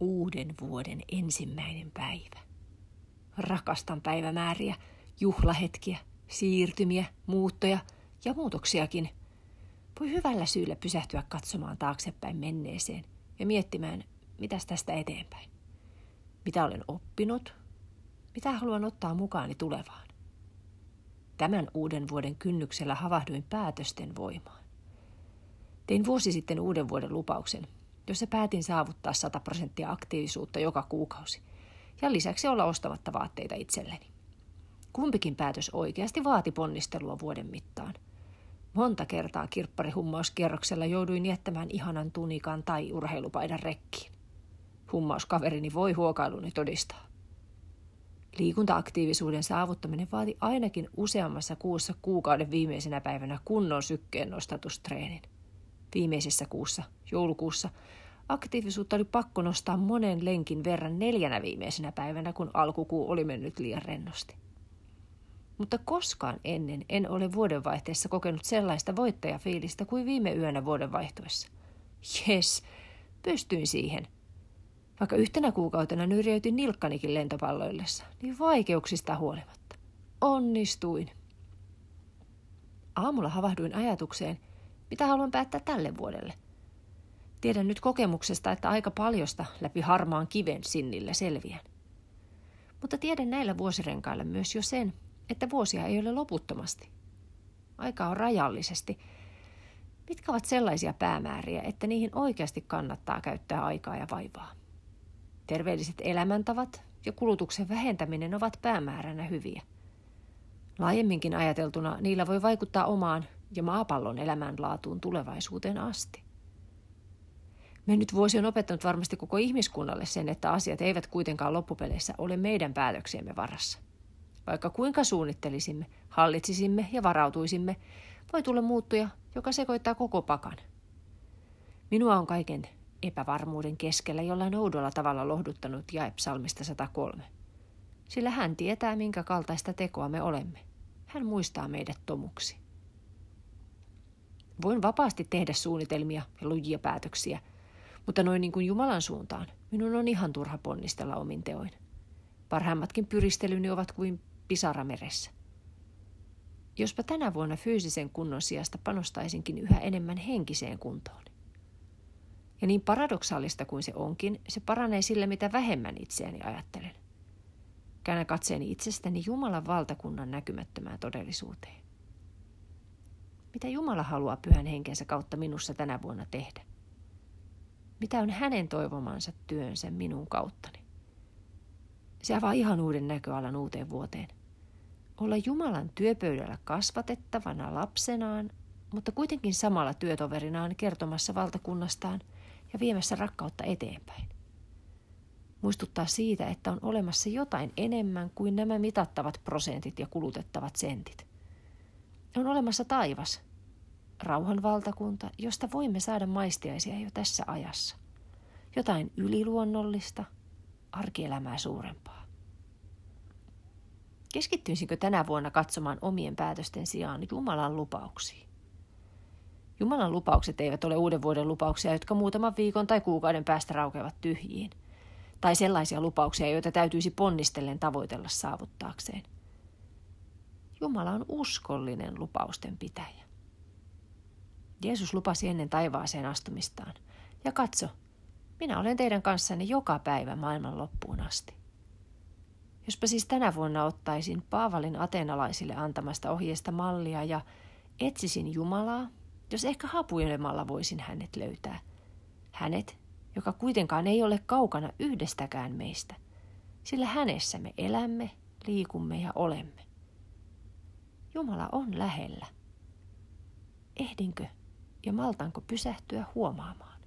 uuden vuoden ensimmäinen päivä. Rakastan päivämääriä, juhlahetkiä, siirtymiä, muuttoja ja muutoksiakin. Voi hyvällä syyllä pysähtyä katsomaan taaksepäin menneeseen ja miettimään, mitäs tästä eteenpäin. Mitä olen oppinut, mitä haluan ottaa mukaani tulevaan. Tämän uuden vuoden kynnyksellä havahduin päätösten voimaan. Tein vuosi sitten uuden vuoden lupauksen, jossa päätin saavuttaa 100 prosenttia aktiivisuutta joka kuukausi ja lisäksi olla ostamatta vaatteita itselleni. Kumpikin päätös oikeasti vaati ponnistelua vuoden mittaan. Monta kertaa kirpparihumauskierroksella jouduin jättämään ihanan tunikan tai urheilupaidan rekkiin. Hummauskaverini voi huokailuni todistaa. Liikuntaaktiivisuuden saavuttaminen vaati ainakin useammassa kuussa kuukauden viimeisenä päivänä kunnon sykkeen nostatustreenin. Viimeisessä kuussa, joulukuussa, aktiivisuutta oli pakko nostaa monen lenkin verran neljänä viimeisenä päivänä, kun alkukuu oli mennyt liian rennosti. Mutta koskaan ennen en ole vuodenvaihteessa kokenut sellaista voittajafiilistä kuin viime yönä vuodenvaihtoessa. Jes, pystyin siihen – vaikka yhtenä kuukautena nyrjäytin nilkkanikin lentopalloillessa, niin vaikeuksista huolimatta. Onnistuin. Aamulla havahduin ajatukseen, mitä haluan päättää tälle vuodelle. Tiedän nyt kokemuksesta, että aika paljosta läpi harmaan kiven sinnillä selviän. Mutta tiedän näillä vuosirenkailla myös jo sen, että vuosia ei ole loputtomasti. Aika on rajallisesti. Mitkä ovat sellaisia päämääriä, että niihin oikeasti kannattaa käyttää aikaa ja vaivaa? Terveelliset elämäntavat ja kulutuksen vähentäminen ovat päämääränä hyviä. Laajemminkin ajateltuna niillä voi vaikuttaa omaan ja maapallon elämänlaatuun tulevaisuuteen asti. Mennyt vuosi on opettanut varmasti koko ihmiskunnalle sen, että asiat eivät kuitenkaan loppupeleissä ole meidän päätöksiemme varassa. Vaikka kuinka suunnittelisimme, hallitsisimme ja varautuisimme, voi tulla muuttuja, joka sekoittaa koko pakan. Minua on kaiken epävarmuuden keskellä jollain oudolla tavalla lohduttanut jae psalmista 103. Sillä hän tietää, minkä kaltaista tekoa me olemme. Hän muistaa meidät tomuksi. Voin vapaasti tehdä suunnitelmia ja lujia päätöksiä, mutta noin niin kuin Jumalan suuntaan, minun on ihan turha ponnistella omin teoin. Parhaimmatkin pyristelyni ovat kuin pisara meressä. Jospa tänä vuonna fyysisen kunnon sijasta panostaisinkin yhä enemmän henkiseen kuntoon. Ja niin paradoksaalista kuin se onkin, se paranee sillä, mitä vähemmän itseäni ajattelen. Käännän katseeni itsestäni Jumalan valtakunnan näkymättömään todellisuuteen. Mitä Jumala haluaa pyhän henkensä kautta minussa tänä vuonna tehdä? Mitä on hänen toivomansa työnsä minun kauttani? Se avaa ihan uuden näköalan uuteen vuoteen. Olla Jumalan työpöydällä kasvatettavana lapsenaan, mutta kuitenkin samalla työtoverinaan kertomassa valtakunnastaan – ja viemässä rakkautta eteenpäin. Muistuttaa siitä, että on olemassa jotain enemmän kuin nämä mitattavat prosentit ja kulutettavat sentit. On olemassa taivas, rauhan valtakunta, josta voimme saada maistiaisia jo tässä ajassa. Jotain yliluonnollista, arkielämää suurempaa. Keskittyisinkö tänä vuonna katsomaan omien päätösten sijaan Jumalan lupauksiin? Jumalan lupaukset eivät ole uuden vuoden lupauksia, jotka muutaman viikon tai kuukauden päästä raukeavat tyhjiin. Tai sellaisia lupauksia, joita täytyisi ponnistellen tavoitella saavuttaakseen. Jumala on uskollinen lupausten pitäjä. Jeesus lupasi ennen taivaaseen astumistaan. Ja katso, minä olen teidän kanssanne joka päivä maailman loppuun asti. Jospa siis tänä vuonna ottaisin Paavalin ateenalaisille antamasta ohjeesta mallia ja etsisin Jumalaa jos ehkä hapuilemalla voisin hänet löytää. Hänet, joka kuitenkaan ei ole kaukana yhdestäkään meistä, sillä hänessä me elämme, liikumme ja olemme. Jumala on lähellä. Ehdinkö ja maltanko pysähtyä huomaamaan?